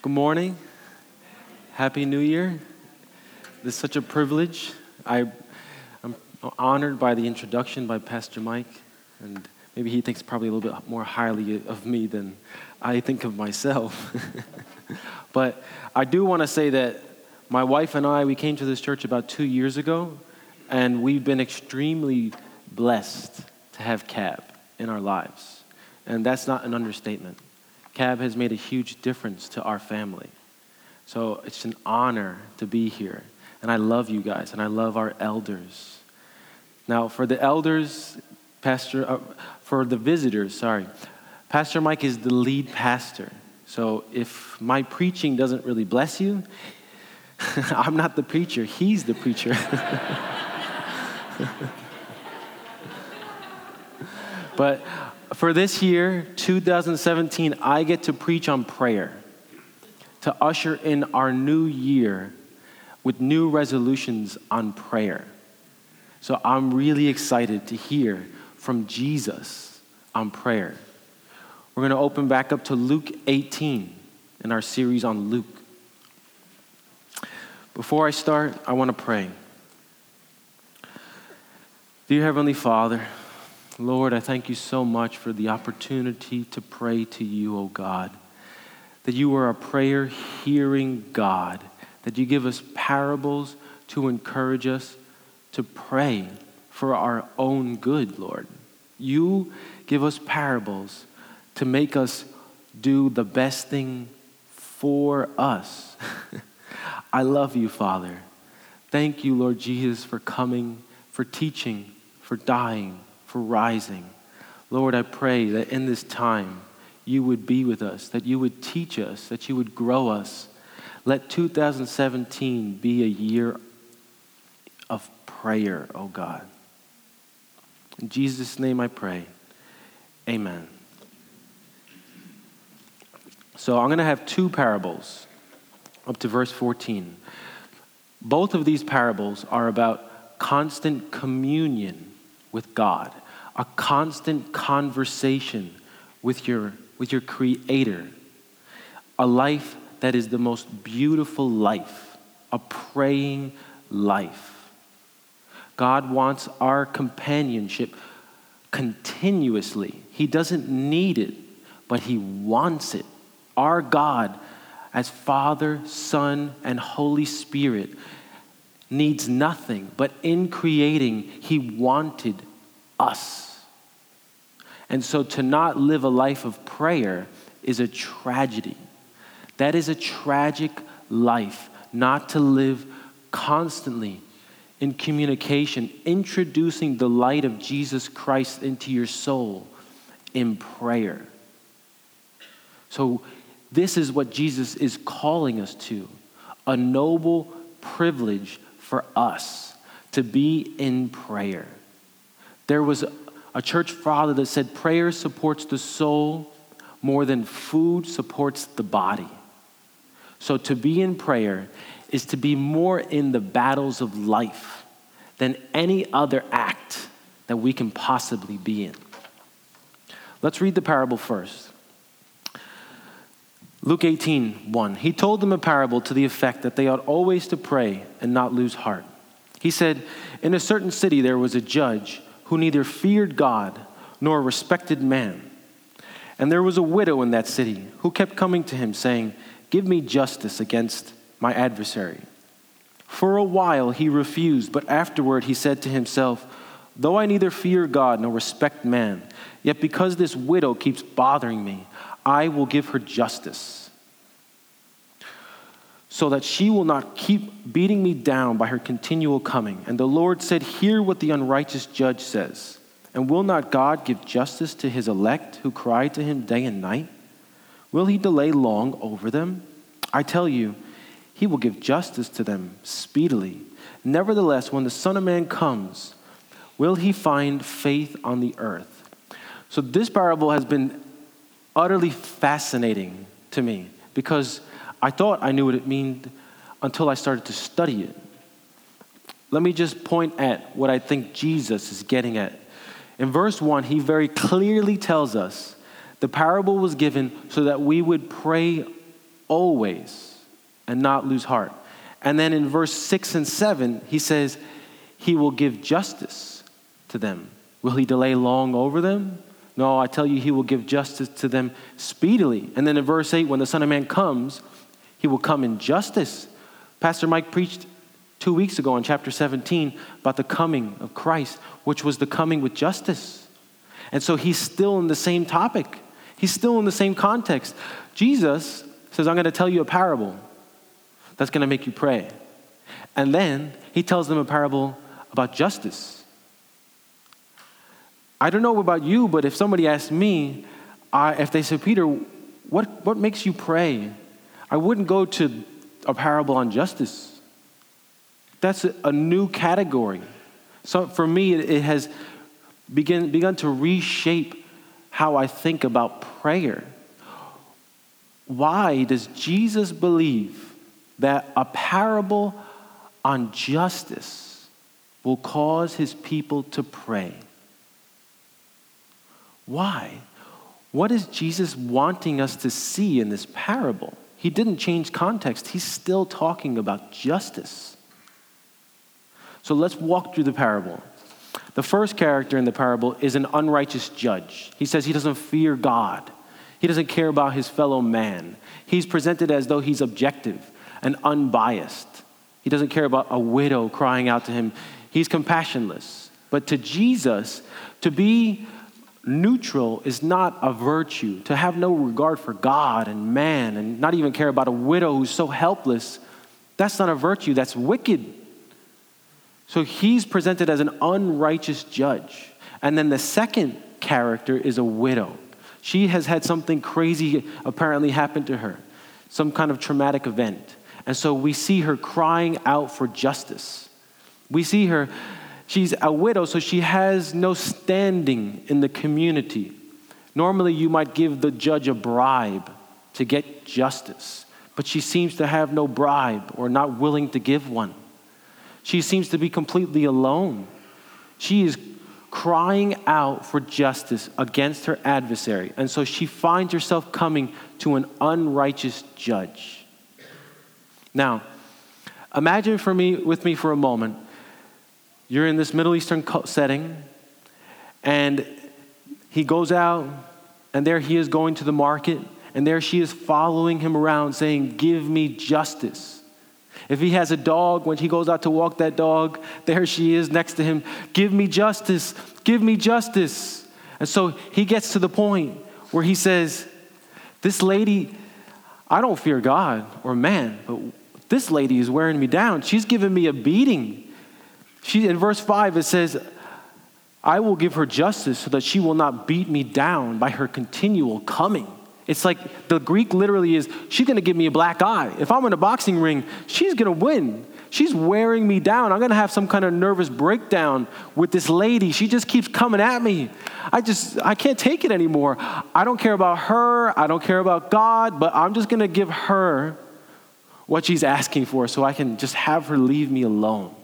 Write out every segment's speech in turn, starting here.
Good morning. Happy New Year. This is such a privilege. I, I'm honored by the introduction by Pastor Mike, and maybe he thinks probably a little bit more highly of me than I think of myself. but I do want to say that my wife and I, we came to this church about two years ago, and we've been extremely blessed to have Cab in our lives. And that's not an understatement. Cab has made a huge difference to our family. So it's an honor to be here. And I love you guys, and I love our elders. Now, for the elders, Pastor, uh, for the visitors, sorry, Pastor Mike is the lead pastor. So if my preaching doesn't really bless you, I'm not the preacher, he's the preacher. but for this year, 2017, I get to preach on prayer to usher in our new year with new resolutions on prayer. So I'm really excited to hear from Jesus on prayer. We're going to open back up to Luke 18 in our series on Luke. Before I start, I want to pray. Dear Heavenly Father, Lord, I thank you so much for the opportunity to pray to you, O oh God. That you are a prayer hearing God, that you give us parables to encourage us to pray for our own good, Lord. You give us parables to make us do the best thing for us. I love you, Father. Thank you, Lord Jesus, for coming, for teaching, for dying for rising. Lord, I pray that in this time you would be with us, that you would teach us, that you would grow us. Let 2017 be a year of prayer, oh God. In Jesus' name I pray. Amen. So I'm going to have two parables up to verse 14. Both of these parables are about constant communion with God, a constant conversation with your, with your Creator, a life that is the most beautiful life, a praying life. God wants our companionship continuously. He doesn't need it, but He wants it. Our God, as Father, Son, and Holy Spirit, needs nothing, but in creating, He wanted us. And so to not live a life of prayer is a tragedy. That is a tragic life, not to live constantly in communication, introducing the light of Jesus Christ into your soul in prayer. So, this is what Jesus is calling us to a noble privilege for us to be in prayer. There was a church father that said prayer supports the soul more than food supports the body. So to be in prayer is to be more in the battles of life than any other act that we can possibly be in. Let's read the parable first. Luke 18, 1. He told them a parable to the effect that they ought always to pray and not lose heart. He said, In a certain city there was a judge who neither feared God nor respected man. And there was a widow in that city who kept coming to him, saying, Give me justice against my adversary. For a while he refused, but afterward he said to himself, Though I neither fear God nor respect man, yet because this widow keeps bothering me, I will give her justice, so that she will not keep beating me down by her continual coming. And the Lord said, Hear what the unrighteous judge says. And will not God give justice to his elect who cry to him day and night? Will he delay long over them? I tell you, he will give justice to them speedily. Nevertheless, when the Son of Man comes, will he find faith on the earth? So, this parable has been utterly fascinating to me because I thought I knew what it meant until I started to study it. Let me just point at what I think Jesus is getting at. In verse 1, he very clearly tells us the parable was given so that we would pray always and not lose heart. And then in verse 6 and 7, he says, He will give justice to them. Will he delay long over them? No, I tell you, he will give justice to them speedily. And then in verse 8, when the Son of Man comes, he will come in justice. Pastor Mike preached two weeks ago in chapter 17 about the coming of Christ, which was the coming with justice. And so he's still in the same topic, he's still in the same context. Jesus says, I'm going to tell you a parable that's going to make you pray. And then he tells them a parable about justice. I don't know about you, but if somebody asked me, I, if they said, Peter, what, what makes you pray? I wouldn't go to a parable on justice. That's a, a new category. So for me, it, it has begin, begun to reshape how I think about prayer. Why does Jesus believe that a parable on justice will cause his people to pray? Why? What is Jesus wanting us to see in this parable? He didn't change context, he's still talking about justice. So let's walk through the parable. The first character in the parable is an unrighteous judge. He says he doesn't fear God, he doesn't care about his fellow man. He's presented as though he's objective and unbiased. He doesn't care about a widow crying out to him. He's compassionless. But to Jesus, to be neutral is not a virtue. To have no regard for God and man and not even care about a widow who's so helpless, that's not a virtue, that's wicked. So he's presented as an unrighteous judge. And then the second character is a widow. She has had something crazy apparently happen to her, some kind of traumatic event. And so we see her crying out for justice. We see her She's a widow, so she has no standing in the community. Normally, you might give the judge a bribe to get justice, but she seems to have no bribe or not willing to give one. She seems to be completely alone. She is crying out for justice against her adversary, and so she finds herself coming to an unrighteous judge. Now, imagine for me with me for a moment you're in this Middle Eastern setting, and he goes out, and there he is going to the market, and there she is following him around saying, Give me justice. If he has a dog, when he goes out to walk that dog, there she is next to him, Give me justice, give me justice. And so he gets to the point where he says, This lady, I don't fear God or man, but this lady is wearing me down. She's giving me a beating. She, in verse 5, it says, I will give her justice so that she will not beat me down by her continual coming. It's like the Greek literally is, she's gonna give me a black eye. If I'm in a boxing ring, she's gonna win. She's wearing me down. I'm gonna have some kind of nervous breakdown with this lady. She just keeps coming at me. I just, I can't take it anymore. I don't care about her. I don't care about God, but I'm just gonna give her what she's asking for so I can just have her leave me alone.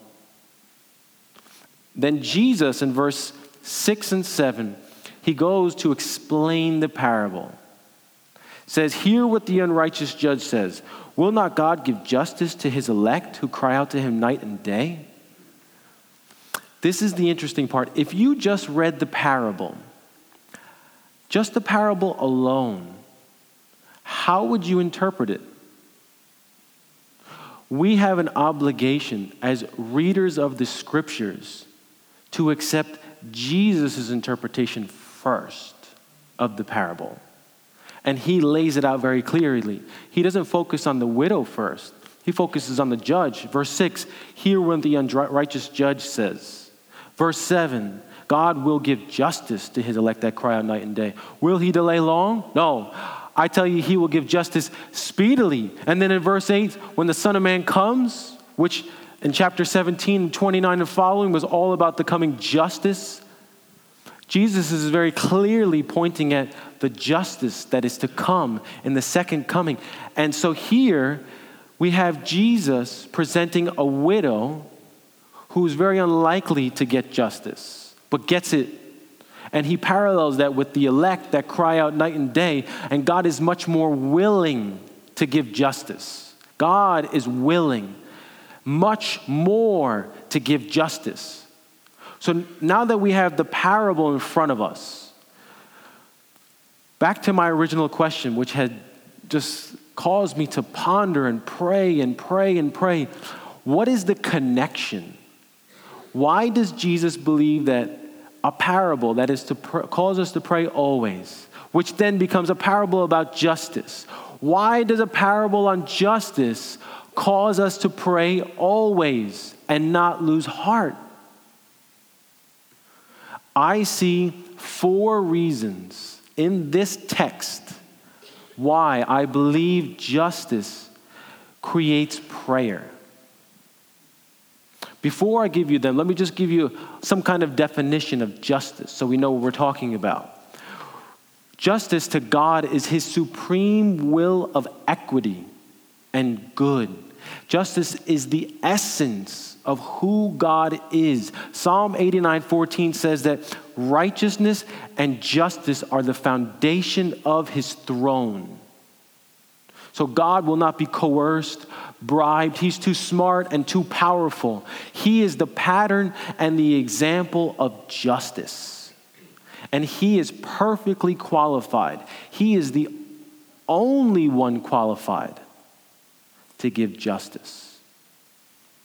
Then Jesus, in verse 6 and 7, he goes to explain the parable. Says, Hear what the unrighteous judge says Will not God give justice to his elect who cry out to him night and day? This is the interesting part. If you just read the parable, just the parable alone, how would you interpret it? We have an obligation as readers of the scriptures to accept Jesus' interpretation first of the parable. And he lays it out very clearly. He doesn't focus on the widow first, he focuses on the judge. Verse 6 hear what the unrighteous judge says. Verse 7 God will give justice to his elect that cry out night and day. Will he delay long? No. I tell you, he will give justice speedily. And then in verse 8, when the Son of Man comes, which in chapter 17, 29 and following was all about the coming justice. Jesus is very clearly pointing at the justice that is to come in the second coming. And so here we have Jesus presenting a widow who's very unlikely to get justice, but gets it. And he parallels that with the elect that cry out night and day, and God is much more willing to give justice. God is willing much more to give justice. So now that we have the parable in front of us, back to my original question, which had just caused me to ponder and pray and pray and pray. What is the connection? Why does Jesus believe that a parable that is to pr- cause us to pray always, which then becomes a parable about justice? Why does a parable on justice cause us to pray always and not lose heart? I see four reasons in this text why I believe justice creates prayer. Before I give you them, let me just give you some kind of definition of justice so we know what we're talking about. Justice to God is his supreme will of equity and good. Justice is the essence of who God is. Psalm 89 14 says that righteousness and justice are the foundation of his throne. So God will not be coerced, bribed. He's too smart and too powerful. He is the pattern and the example of justice. And he is perfectly qualified. He is the only one qualified to give justice.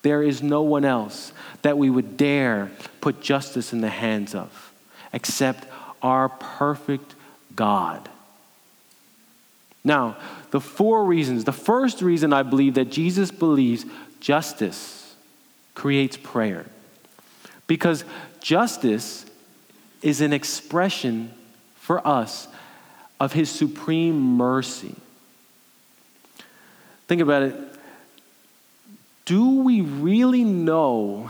There is no one else that we would dare put justice in the hands of except our perfect God. Now, the four reasons. The first reason I believe that Jesus believes justice creates prayer. Because justice is an expression for us of his supreme mercy. Think about it. Do we really know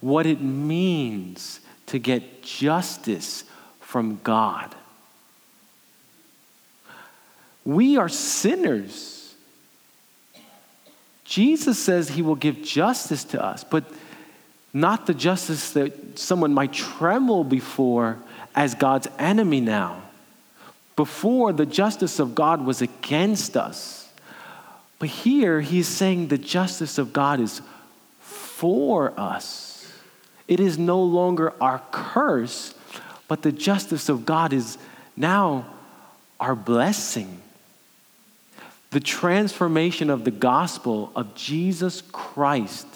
what it means to get justice from God? We are sinners. Jesus says he will give justice to us, but not the justice that someone might tremble before as God's enemy now. Before, the justice of God was against us. But here, he's saying the justice of God is for us. It is no longer our curse, but the justice of God is now our blessing. The transformation of the gospel of Jesus Christ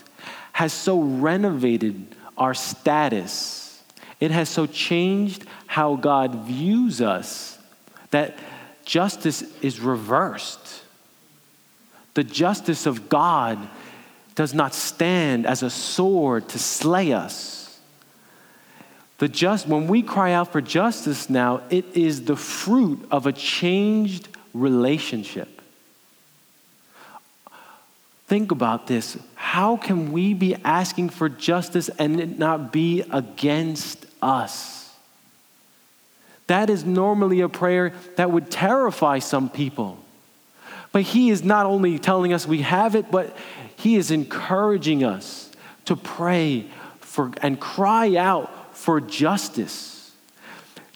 has so renovated our status. It has so changed how God views us that justice is reversed. The justice of God does not stand as a sword to slay us. The just, when we cry out for justice now, it is the fruit of a changed relationship. Think about this. How can we be asking for justice and it not be against us? That is normally a prayer that would terrify some people. But he is not only telling us we have it, but he is encouraging us to pray for and cry out for justice.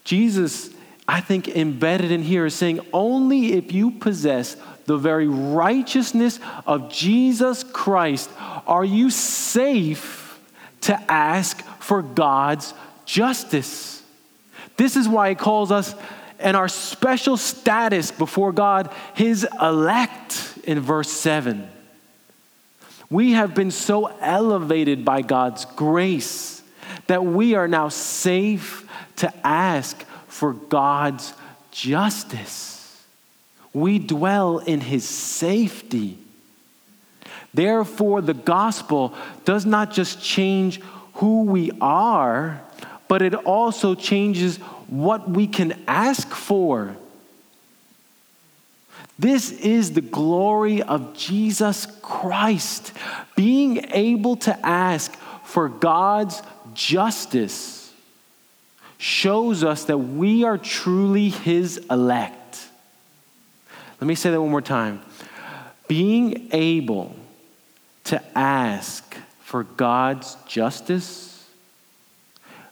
Jesus, I think, embedded in here is saying only if you possess the very righteousness of Jesus Christ, are you safe to ask for God's justice? This is why it calls us and our special status before God, His elect, in verse 7. We have been so elevated by God's grace that we are now safe to ask for God's justice. We dwell in his safety. Therefore, the gospel does not just change who we are, but it also changes what we can ask for. This is the glory of Jesus Christ, being able to ask for God's justice shows us that we are truly His elect. Let me say that one more time. Being able to ask for God's justice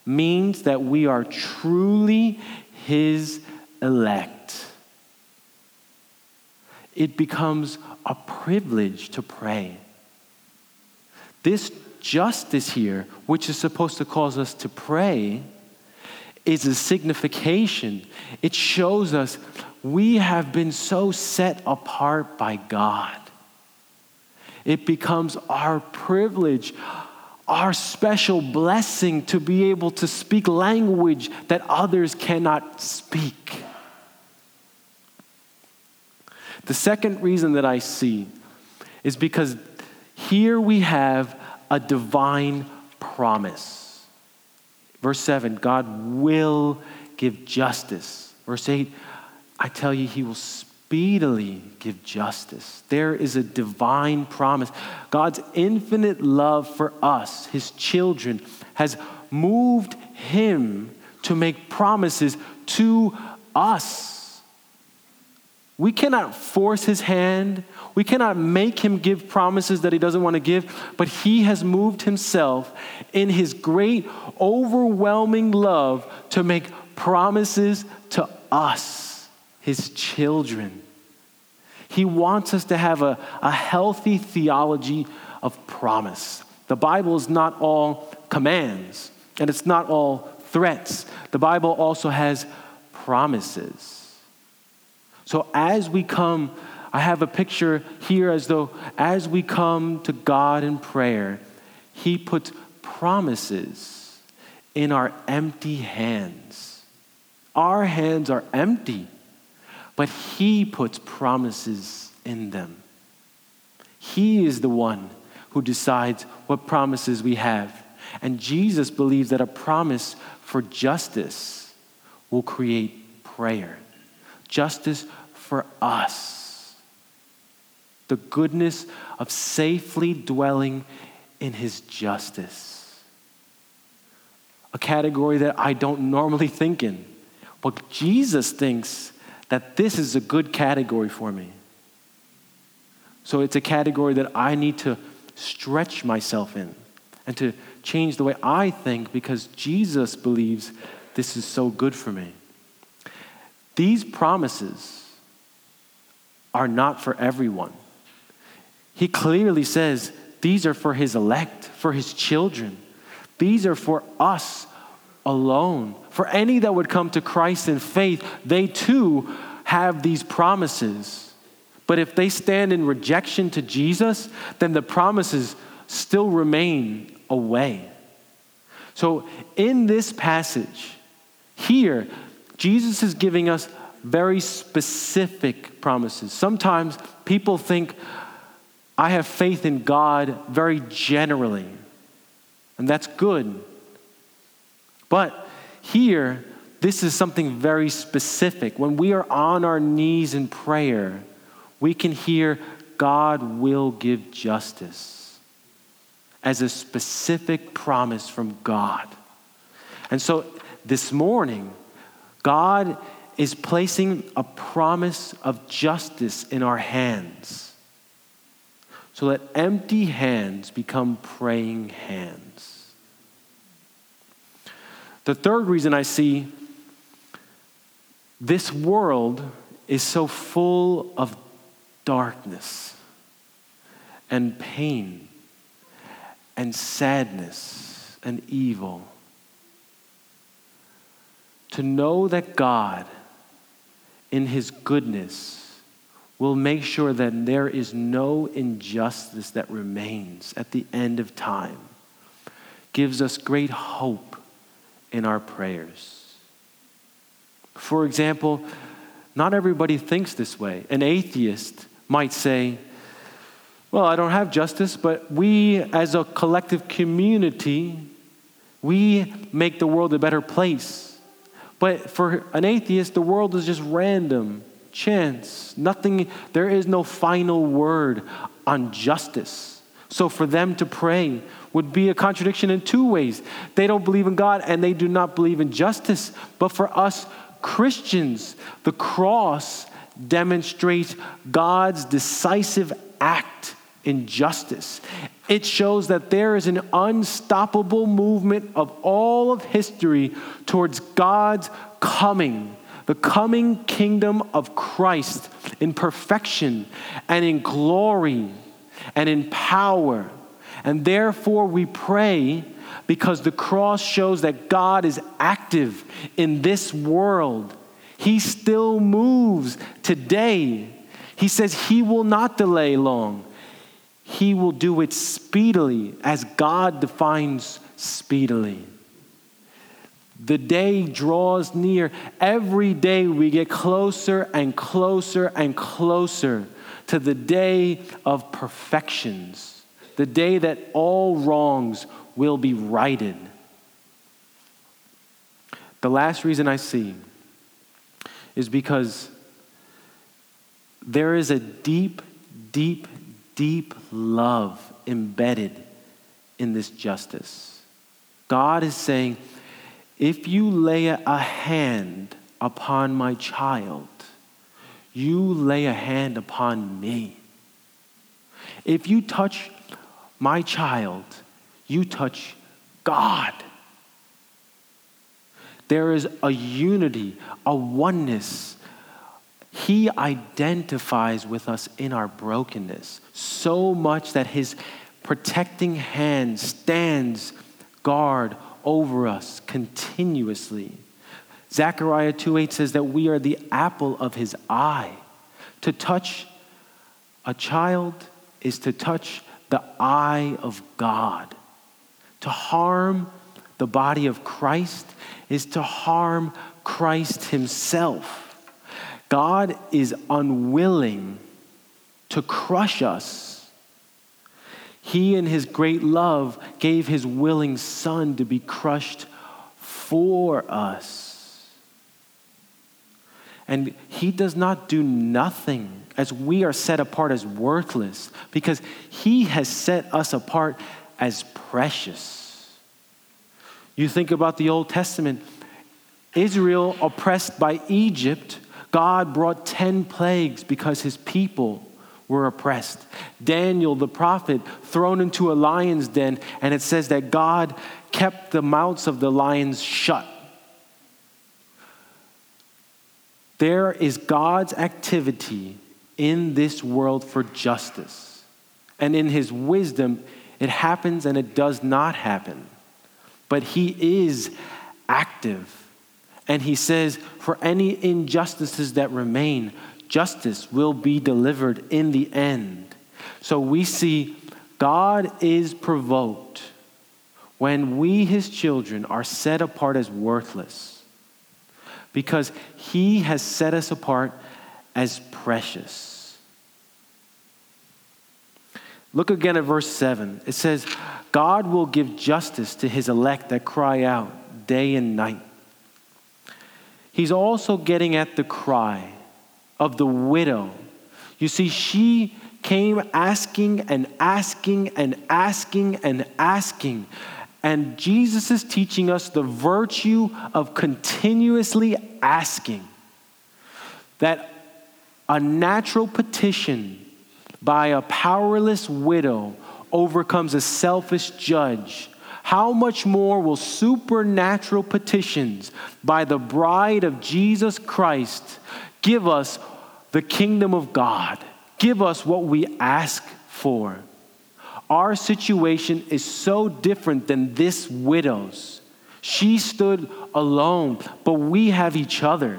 means that we are truly His elect. it becomes a privilege to pray. This justice here, which is supposed to cause us to pray, is a signification. It shows us we have been so set apart by God. It becomes our privilege, our special blessing to be able to speak language that others cannot speak. The second reason that I see is because here we have a divine promise. Verse 7 God will give justice. Verse 8 I tell you, he will speedily give justice. There is a divine promise. God's infinite love for us, his children, has moved him to make promises to us. We cannot force his hand. We cannot make him give promises that he doesn't want to give, but he has moved himself in his great, overwhelming love to make promises to us his children. He wants us to have a, a healthy theology of promise. The Bible is not all commands, and it's not all threats. The Bible also has promises. So as we come, I have a picture here as though as we come to God in prayer, He puts promises in our empty hands. Our hands are empty but He puts promises in them. He is the one who decides what promises we have. And Jesus believes that a promise for justice will create prayer. Justice for us. The goodness of safely dwelling in His justice. A category that I don't normally think in. But Jesus thinks that this is a good category for me. So it's a category that I need to stretch myself in and to change the way I think because Jesus believes this is so good for me. These promises are not for everyone. He clearly says these are for his elect, for his children. These are for us alone. For any that would come to Christ in faith, they too have these promises. But if they stand in rejection to Jesus, then the promises still remain away. So, in this passage, here, Jesus is giving us very specific promises. Sometimes people think, I have faith in God very generally, and that's good. But here, this is something very specific. When we are on our knees in prayer, we can hear God will give justice as a specific promise from God. And so this morning, God is placing a promise of justice in our hands so that empty hands become praying hands. The third reason I see this world is so full of darkness and pain and sadness and evil. To know that God, in His goodness, will make sure that there is no injustice that remains at the end of time gives us great hope in our prayers. For example, not everybody thinks this way. An atheist might say, Well, I don't have justice, but we as a collective community, we make the world a better place. But for an atheist, the world is just random, chance, nothing, there is no final word on justice. So for them to pray would be a contradiction in two ways. They don't believe in God and they do not believe in justice. But for us Christians, the cross demonstrates God's decisive act in justice. It shows that there is an unstoppable movement of all of history towards God's coming, the coming kingdom of Christ in perfection and in glory and in power. And therefore, we pray because the cross shows that God is active in this world. He still moves today. He says He will not delay long. He will do it speedily, as God defines speedily. The day draws near. Every day we get closer and closer and closer to the day of perfections, the day that all wrongs will be righted. The last reason I see is because there is a deep, deep, deep love embedded in this justice. God is saying, if you lay a hand upon my child, you lay a hand upon me. If you touch my child, you touch God. There is a unity, a oneness. He identifies with us in our brokenness so much that his protecting hand stands guard over us continuously. Zechariah 2:8 says that we are the apple of his eye. To touch a child is to touch the eye of God. To harm the body of Christ is to harm Christ himself. God is unwilling to crush us he, in his great love, gave his willing son to be crushed for us. And he does not do nothing as we are set apart as worthless because he has set us apart as precious. You think about the Old Testament, Israel oppressed by Egypt, God brought 10 plagues because his people were oppressed. Daniel, the prophet, thrown into a lion's den, and it says that God kept the mouths of the lions shut. There is God's activity in this world for justice. And in his wisdom, it happens and it does not happen. But he is active. And he says, for any injustices that remain, justice will be delivered in the end. So we see God is provoked when we, his children, are set apart as worthless because he has set us apart as precious. Look again at verse 7. It says, God will give justice to his elect that cry out day and night. He's also getting at the cry of the widow. You see, she came asking and asking and asking and asking. And Jesus is teaching us the virtue of continuously asking. That a natural petition by a powerless widow overcomes a selfish judge. How much more will supernatural petitions by the bride of Jesus Christ give us the kingdom of God. Give us what we ask for. Our situation is so different than this widow's. She stood alone, but we have each other.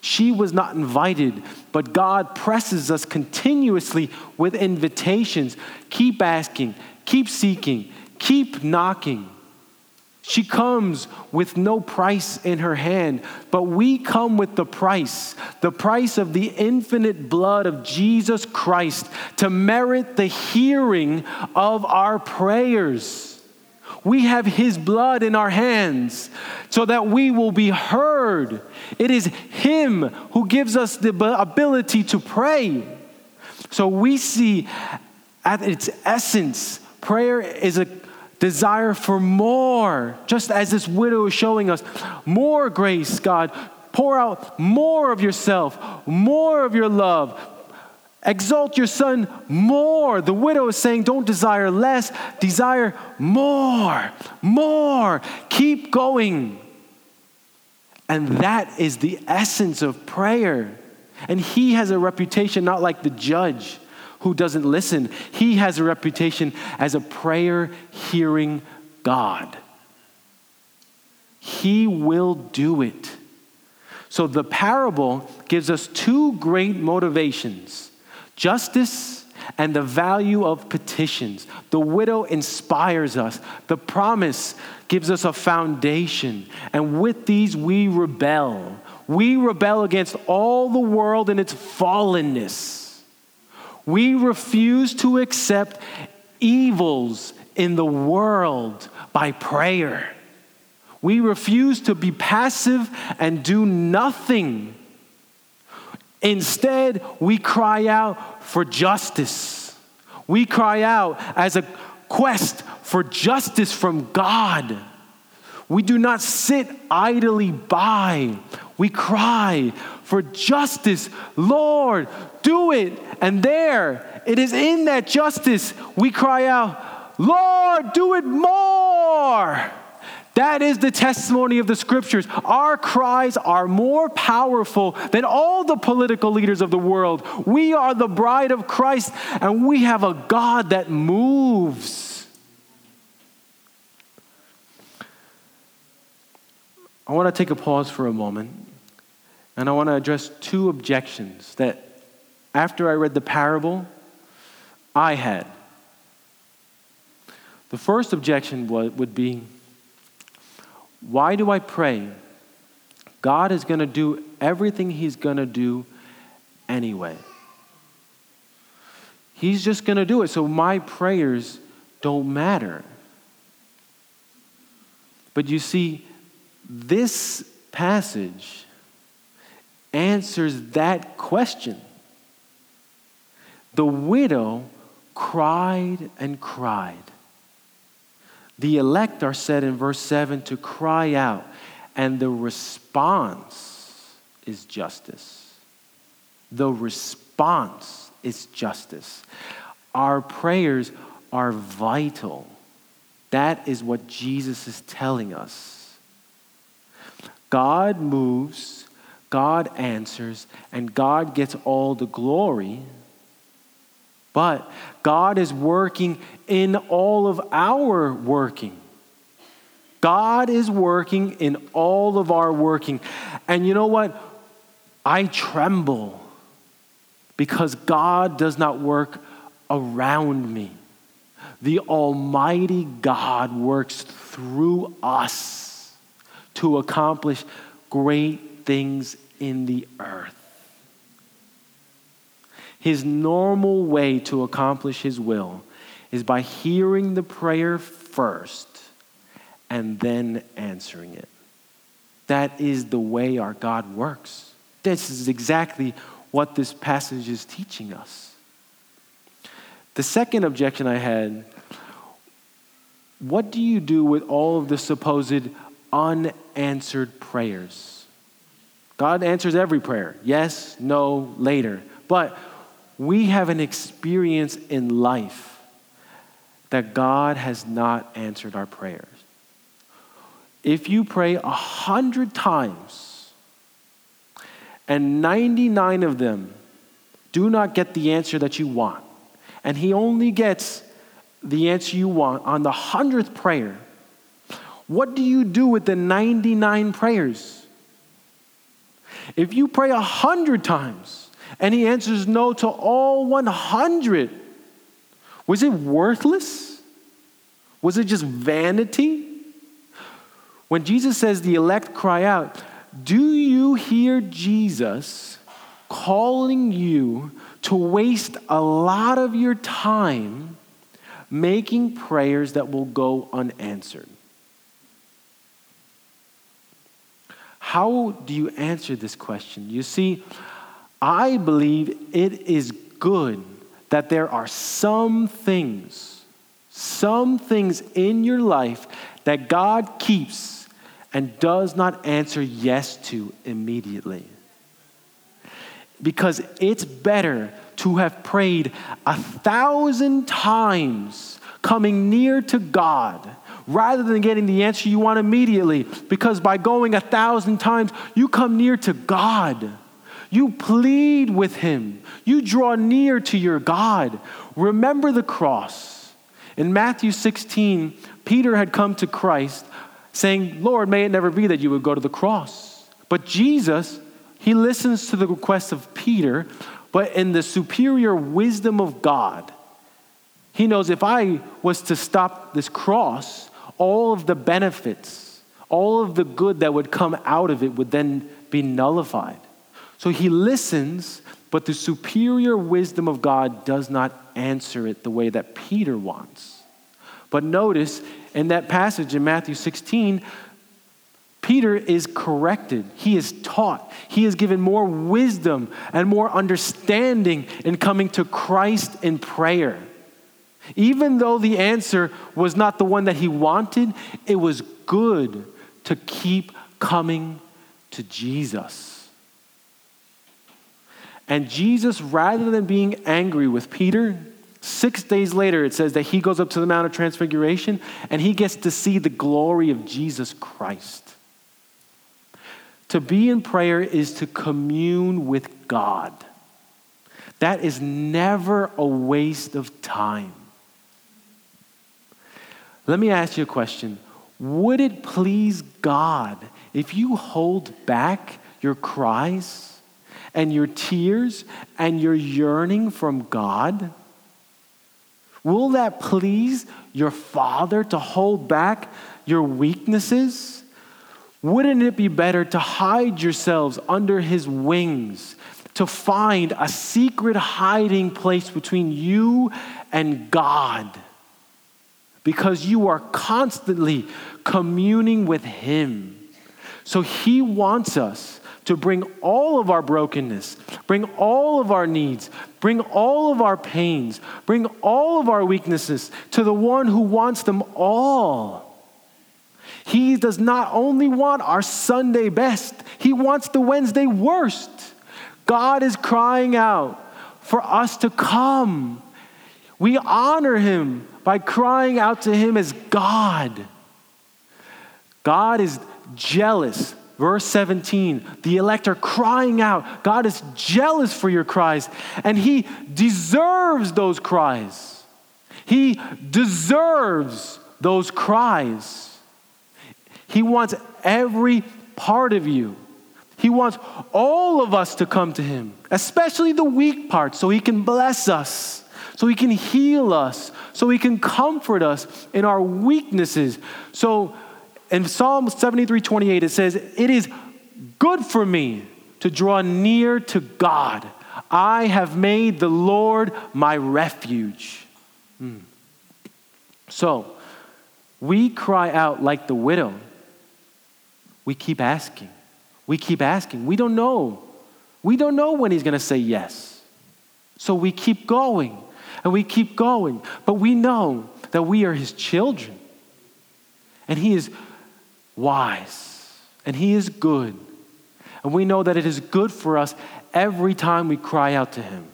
She was not invited, but God presses us continuously with invitations. Keep asking, keep seeking, keep knocking. She comes with no price in her hand, but we come with the price, the price of the infinite blood of Jesus Christ to merit the hearing of our prayers. We have his blood in our hands so that we will be heard. It is him who gives us the ability to pray. So we see at its essence, prayer is a desire for more, just as this widow is showing us more grace, God. Pour out more of yourself, more of your love. Exalt your son more. The widow is saying, Don't desire less, desire more, more. Keep going. And that is the essence of prayer. And he has a reputation not like the judge who doesn't listen, he has a reputation as a prayer hearing God. He will do it. So the parable gives us two great motivations justice and the value of petitions. The widow inspires us, the promise gives us a foundation. And with these, we rebel. We rebel against all the world and its fallenness. We refuse to accept evils in the world by prayer. We refuse to be passive and do nothing. Instead, we cry out for justice. We cry out as a quest for justice from God. We do not sit idly by. We cry for justice. Lord, do it. And there, it is in that justice we cry out, Lord, do it more. That is the testimony of the scriptures. Our cries are more powerful than all the political leaders of the world. We are the bride of Christ, and we have a God that moves. I want to take a pause for a moment, and I want to address two objections that, after I read the parable, I had. The first objection would be why do I pray? God is going to do everything He's going to do anyway. He's just going to do it, so my prayers don't matter. But you see, this passage answers that question. The widow cried and cried. The elect are said in verse 7 to cry out, and the response is justice. The response is justice. Our prayers are vital. That is what Jesus is telling us. God moves, God answers, and God gets all the glory but God is working in all of our working. God is working in all of our working. And you know what? I tremble because God does not work around me. The Almighty God works through us to accomplish great things in the earth. His normal way to accomplish his will is by hearing the prayer first and then answering it. That is the way our God works. This is exactly what this passage is teaching us. The second objection I had what do you do with all of the supposed unanswered prayers? God answers every prayer yes, no, later. But we have an experience in life that God has not answered our prayers. If you pray a hundred times and 99 of them do not get the answer that you want, and He only gets the answer you want on the hundredth prayer, what do you do with the 99 prayers? If you pray a hundred times and he answers no to all 100. Was it worthless? Was it just vanity? When Jesus says the elect cry out, do you hear Jesus calling you to waste a lot of your time making prayers that will go unanswered? How do you answer this question? You see, I believe it is good that there are some things, some things in your life that God keeps and does not answer yes to immediately. Because it's better to have prayed a thousand times coming near to God rather than getting the answer you want immediately. Because by going a thousand times, you come near to God. You plead with Him. You draw near to your God. Remember the cross. In Matthew 16, Peter had come to Christ saying, Lord, may it never be that you would go to the cross. But Jesus, he listens to the request of Peter, but in the superior wisdom of God, he knows if I was to stop this cross, all of the benefits, all of the good that would come out of it would then be nullified. So he listens, but the superior wisdom of God does not answer it the way that Peter wants. But notice in that passage in Matthew 16, Peter is corrected. He is taught. He is given more wisdom and more understanding in coming to Christ in prayer. Even though the answer was not the one that he wanted, it was good to keep coming to Jesus. And Jesus, rather than being angry with Peter, six days later, it says that he goes up to the Mount of Transfiguration and he gets to see the glory of Jesus Christ. To be in prayer is to commune with God. That is never a waste of time. Let me ask you a question. Would it please God if you hold back your cries and your tears and your yearning from God? Will that please your Father to hold back your weaknesses? Wouldn't it be better to hide yourselves under His wings, to find a secret hiding place between you and God? because you are constantly communing with Him. So He wants us to bring all of our brokenness, bring all of our needs, bring all of our pains, bring all of our weaknesses to the one who wants them all. He does not only want our Sunday best, He wants the Wednesday worst. God is crying out for us to come. We honor Him by crying out to him as God. God is jealous. Verse 17, the elect are crying out. God is jealous for your cries, and he deserves those cries. He deserves those cries. He wants every part of you. He wants all of us to come to him, especially the weak parts, so he can bless us so He can heal us, so He can comfort us in our weaknesses. So in Psalm 73 28, it says, It is good for me to draw near to God. I have made the Lord my refuge. Hmm. So, we cry out like the widow. We keep asking. We keep asking. We don't know. We don't know when he's going to say yes. So we keep going and we keep going. But we know that we are his children. And he is wise and he is good. And we know that it is good for us every time we cry out to him.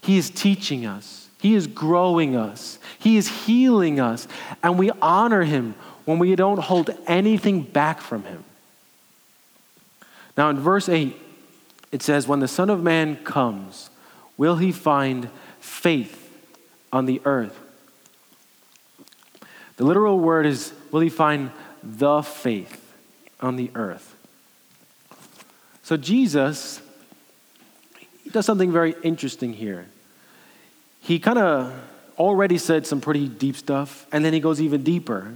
He is teaching us, he is growing us, he is healing us, and we honor him when we don't hold anything back from him. Now, in verse 8, it says, When the Son of Man comes, will he find faith on the earth. The literal word is will he find the faith on the earth? So Jesus does something very interesting here. He kind of already said some pretty deep stuff, and then he goes even deeper.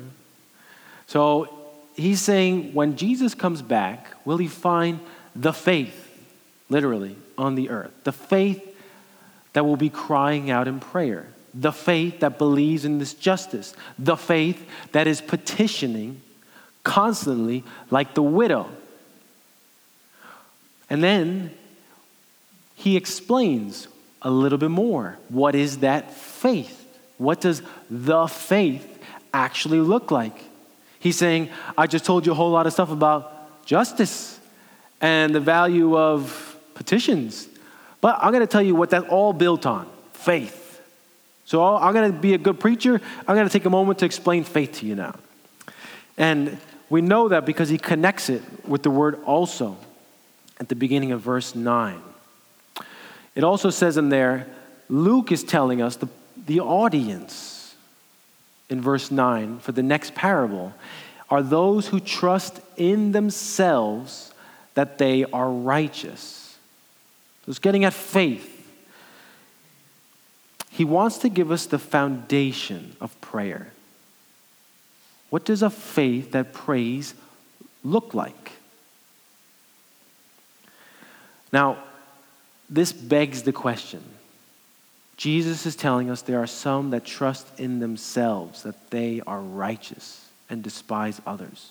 So he's saying when Jesus comes back, will he find the faith, literally, on the earth? The faith that will be crying out in prayer the faith that believes in this justice, the faith that is petitioning constantly, like the widow. And then he explains a little bit more. What is that faith? What does the faith actually look like? He's saying, I just told you a whole lot of stuff about justice and the value of petitions. But I'm going to tell you what that's all built on faith. So I'm going to be a good preacher. I'm going to take a moment to explain faith to you now. And we know that because he connects it with the word also at the beginning of verse 9. It also says in there, Luke is telling us the, the audience in verse 9 for the next parable are those who trust in themselves that they are righteous. So it's getting at faith. He wants to give us the foundation of prayer. What does a faith that prays look like? Now, this begs the question. Jesus is telling us there are some that trust in themselves that they are righteous and despise others.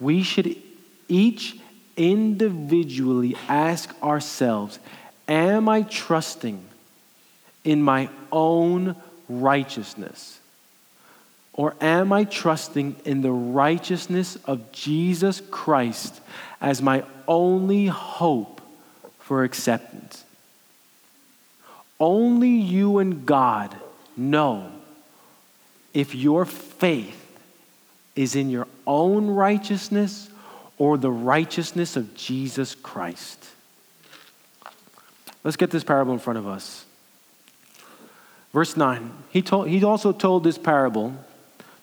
We should each individually ask ourselves Am I trusting in my own righteousness? Or am I trusting in the righteousness of Jesus Christ as my only hope for acceptance? Only you and God know if your faith is in your own righteousness or the righteousness of Jesus Christ. Let's get this parable in front of us. Verse 9. He, told, he also told this parable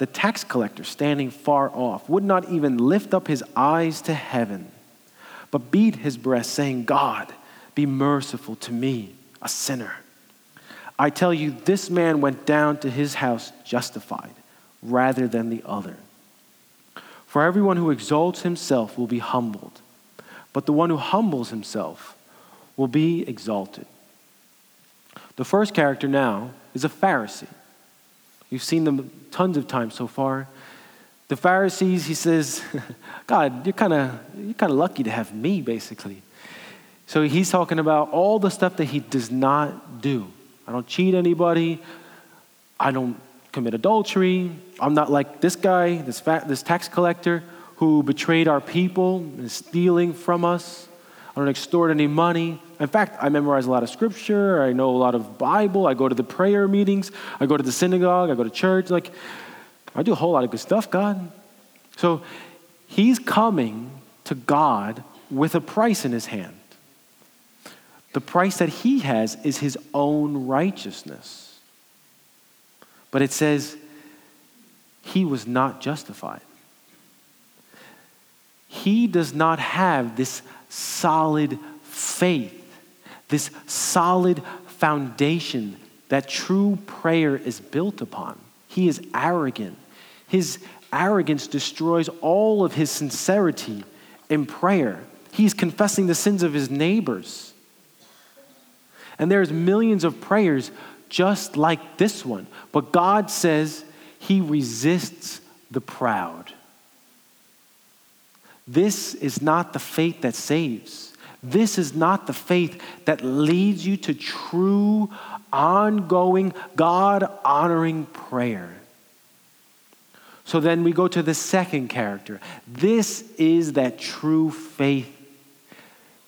the tax collector, standing far off, would not even lift up his eyes to heaven, but beat his breast, saying, God, be merciful to me, a sinner. I tell you, this man went down to his house justified rather than the other. For everyone who exalts himself will be humbled, but the one who humbles himself will be exalted. The first character now is a Pharisee. You've seen them tons of times so far. The Pharisees, he says, God, you're kind of you're kind of lucky to have me, basically. So he's talking about all the stuff that he does not do. I don't cheat anybody. I don't commit adultery. I'm not like this guy, this, this tax collector who betrayed our people and is stealing from us. I don't extort any money. In fact, I memorize a lot of scripture. I know a lot of Bible. I go to the prayer meetings. I go to the synagogue. I go to church. Like, I do a whole lot of good stuff, God. So he's coming to God with a price in his hand. The price that he has is his own righteousness. But it says he was not justified. He does not have this solid faith, this solid foundation that true prayer is built upon. He is arrogant. His arrogance destroys all of his sincerity in prayer. He's confessing the sins of his neighbors. And there's millions of prayers just like this one. But God says he resists the proud. This is not the faith that saves. This is not the faith that leads you to true, ongoing, God honoring prayer. So then we go to the second character. This is that true faith.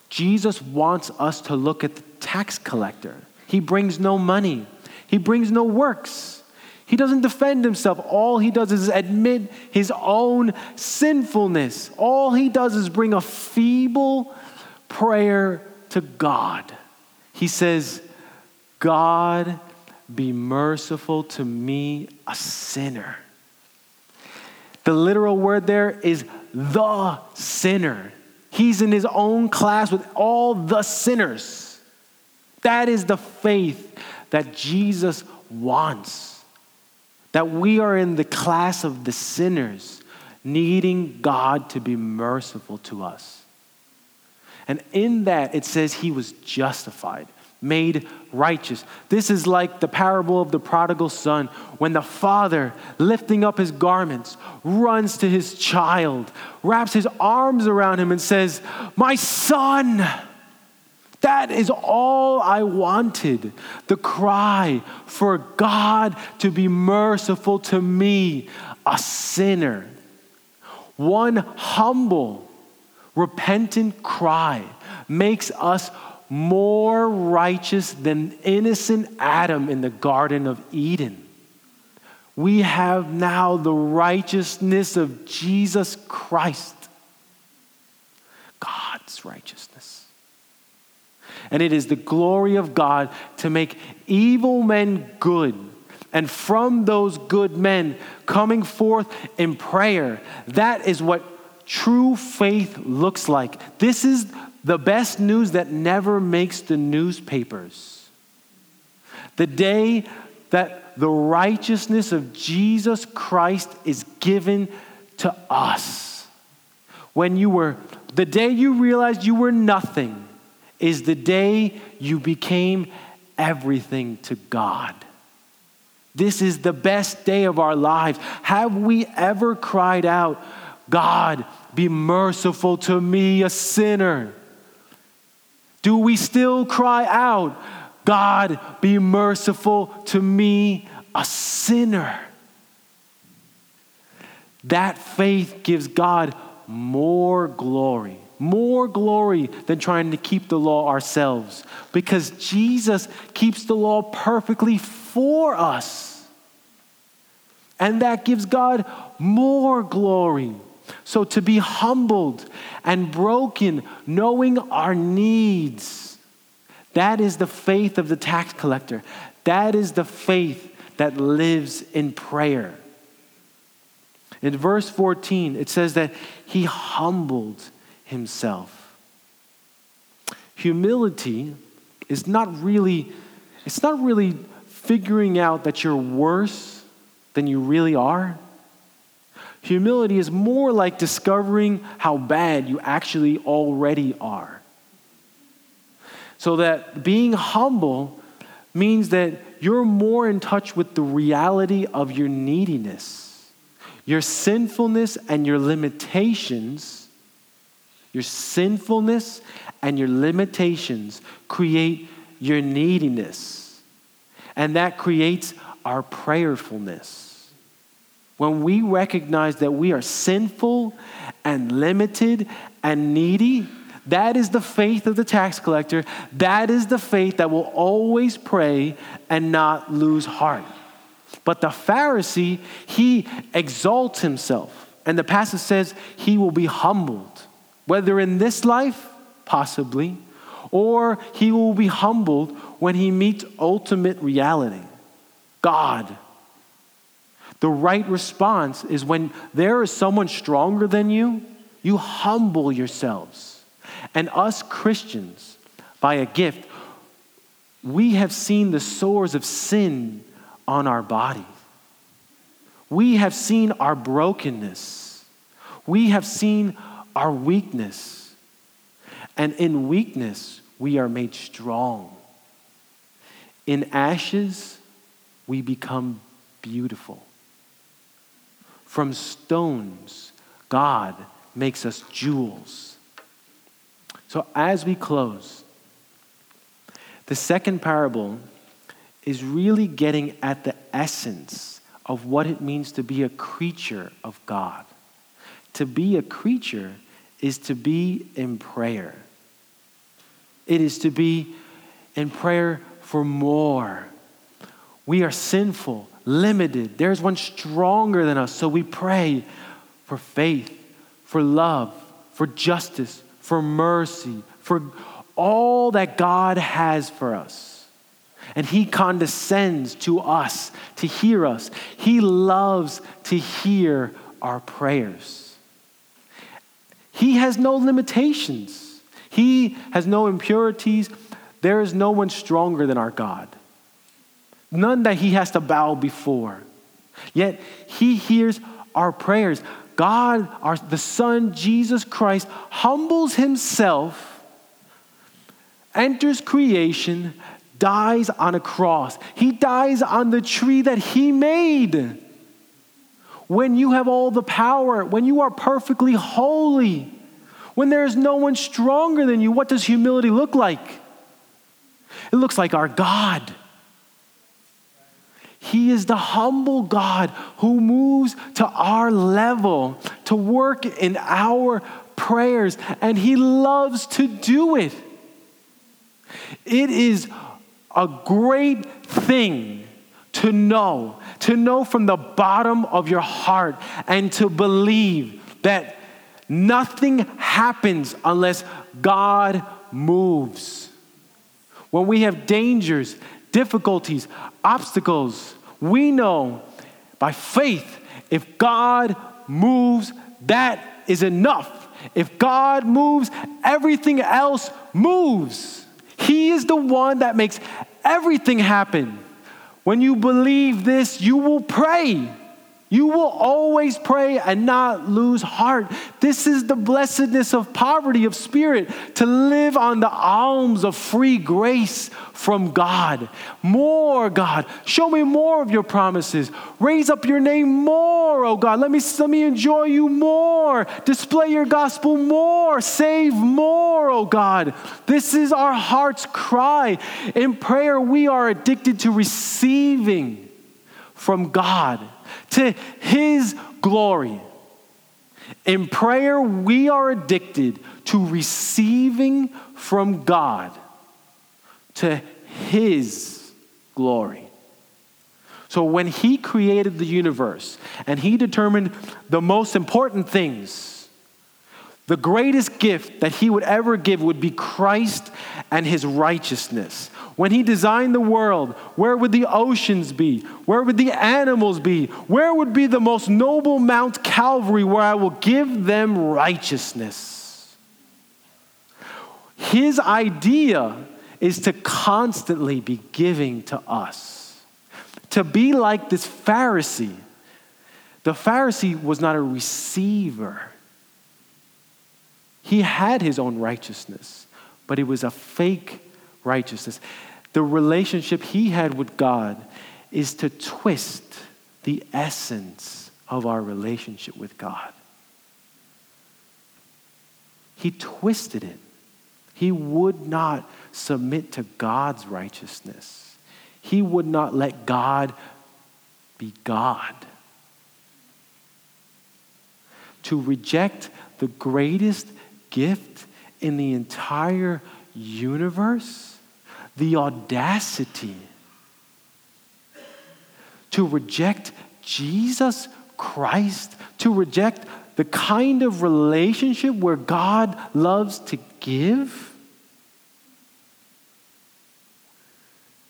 Jesus wants us to look at the tax collector. He brings no money, he brings no works. He doesn't defend himself. All he does is admit his own sinfulness. All he does is bring a feeble prayer to God. He says, God, be merciful to me, a sinner. The literal word there is the sinner. He's in his own class with all the sinners. That is the faith that Jesus wants. That we are in the class of the sinners, needing God to be merciful to us. And in that, it says he was justified. made righteous. This is like the parable of the prodigal son when the father, lifting up his garments, runs to his child, wraps his arms around him, and says, My son. That is all I wanted. The cry for God to be merciful to me, a sinner. One humble, repentant cry makes us more righteous than innocent Adam in the Garden of Eden. We have now the righteousness of Jesus Christ, God's righteousness. And it is the glory of God to make evil men good. And from those good men coming forth in prayer, that is what true faith looks like. This is the best news that never makes the newspapers. The day that the righteousness of Jesus Christ is given to us. When you were, the day you realized you were nothing is the day you became everything to God. This is the best day of our lives. Have we ever cried out, God, be merciful to me, a sinner? Do we still cry out, God, be merciful to me, a sinner? That faith gives God more glory, more glory than trying to keep the law ourselves, because Jesus keeps the law perfectly for us. And that gives God more glory. So to be humbled and broken, knowing our needs, that is the faith of the tax collector. That is the faith that lives in prayer. In verse 14, it says that he humbled himself. Humility is not really, it's not really figuring out that you're worse than you really are. Humility is more like discovering how bad you actually already are. So that being humble means that you're more in touch with the reality of your neediness, your sinfulness and your limitations. Your sinfulness and your limitations create your neediness, and that creates our prayerfulness. When we recognize that we are sinful and limited and needy, that is the faith of the tax collector. That is the faith that will always pray and not lose heart. But the Pharisee, he exalts himself. And the passage says he will be humbled, whether in this life, possibly, or he will be humbled when he meets ultimate reality God the right response is when there is someone stronger than you, you humble yourselves. And us Christians, by a gift, we have seen the sores of sin on our bodies. We have seen our brokenness. We have seen our weakness. And in weakness, we are made strong. In ashes, we become beautiful. From stones, God makes us jewels. So, as we close, the second parable is really getting at the essence of what it means to be a creature of God. To be a creature is to be in prayer, it is to be in prayer for more. We are sinful limited. There's one stronger than us. So we pray for faith, for love, for justice, for mercy, for all that God has for us. And He condescends to us to hear us. He loves to hear our prayers. He has no limitations, He has no impurities. There is no one stronger than our God none that he has to bow before. Yet he hears our prayers. God, our, the Son, Jesus Christ, humbles himself, enters creation, dies on a cross. He dies on the tree that He made. When you have all the power, when you are perfectly holy, when there is no one stronger than you, what does humility look like? It looks like our God. He is the humble God who moves to our level to work in our prayers, and He loves to do it. It is a great thing to know, to know from the bottom of your heart and to believe that nothing happens unless God moves. When we have dangers, difficulties, obstacles, we know by faith if God moves, that is enough. If God moves, everything else moves. He is the one that makes everything happen. When you believe this, you will pray. You will always pray and not lose heart. This is the blessedness of poverty of spirit to live on the alms of free grace from God. More, God. Show me more of your promises. Raise up your name more, oh God. Let me, let me enjoy you more. Display your gospel more. Save more, oh God. This is our heart's cry. In prayer, we are addicted to receiving from God to His glory. In prayer, we are addicted to receiving from God to His glory. So, when He created the universe and He determined the most important things, the greatest gift that He would ever give would be Christ and His righteousness. When he designed the world, where would the oceans be? Where would the animals be? Where would be the most noble Mount Calvary where I will give them righteousness? His idea is to constantly be giving to us, to be like this Pharisee. The Pharisee was not a receiver, he had his own righteousness, but it was a fake righteousness. The relationship he had with God is to twist the essence of our relationship with God. He twisted it. He would not submit to God's righteousness. He would not let God be God. To reject the greatest gift in the entire universe the audacity to reject Jesus Christ, to reject the kind of relationship where God loves to give.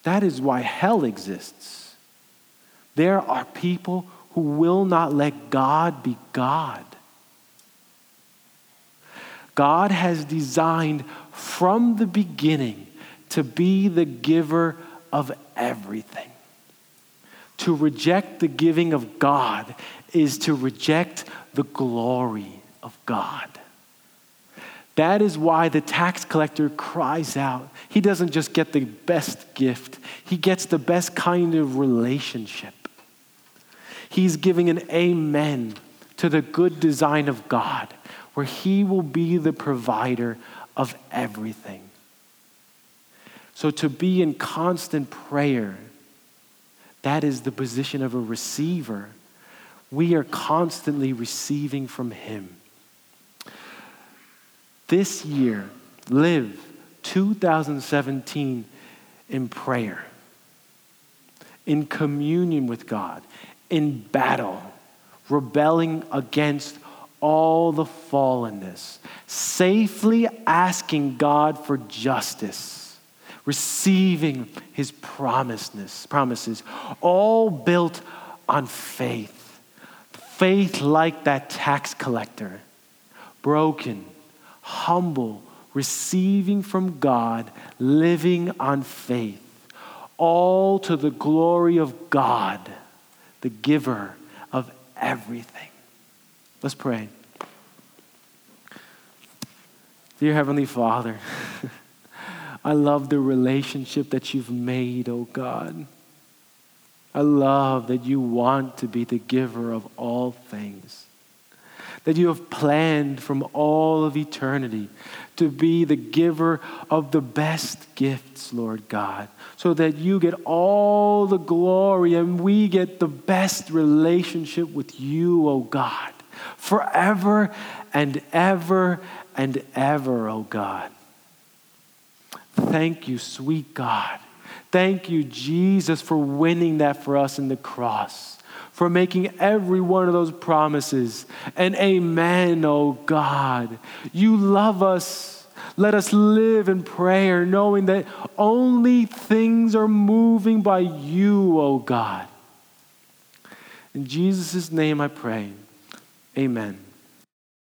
That is why hell exists. There are people who will not let God be God. God has designed from the beginning to be the giver of everything. To reject the giving of God is to reject the glory of God. That is why the tax collector cries out. He doesn't just get the best gift, he gets the best kind of relationship. He's giving an amen to the good design of God, where he will be the provider of everything. So to be in constant prayer, that is the position of a receiver. We are constantly receiving from Him. This year, live 2017 in prayer, in communion with God, in battle, rebelling against all the fallenness, safely asking God for justice receiving his promises, promises, all built on faith. Faith like that tax collector, broken, humble, receiving from God, living on faith, all to the glory of God, the giver of everything. Let's pray. Dear Heavenly Father, I love the relationship that you've made, oh God. I love that you want to be the giver of all things, that you have planned from all of eternity to be the giver of the best gifts, Lord God, so that you get all the glory and we get the best relationship with you, oh God, forever and ever and ever, oh God. Thank you, sweet God. Thank you, Jesus, for winning that for us in the cross, for making every one of those promises. And amen, oh God. You love us. Let us live in prayer, knowing that only things are moving by you, oh God. In Jesus' name I pray. Amen.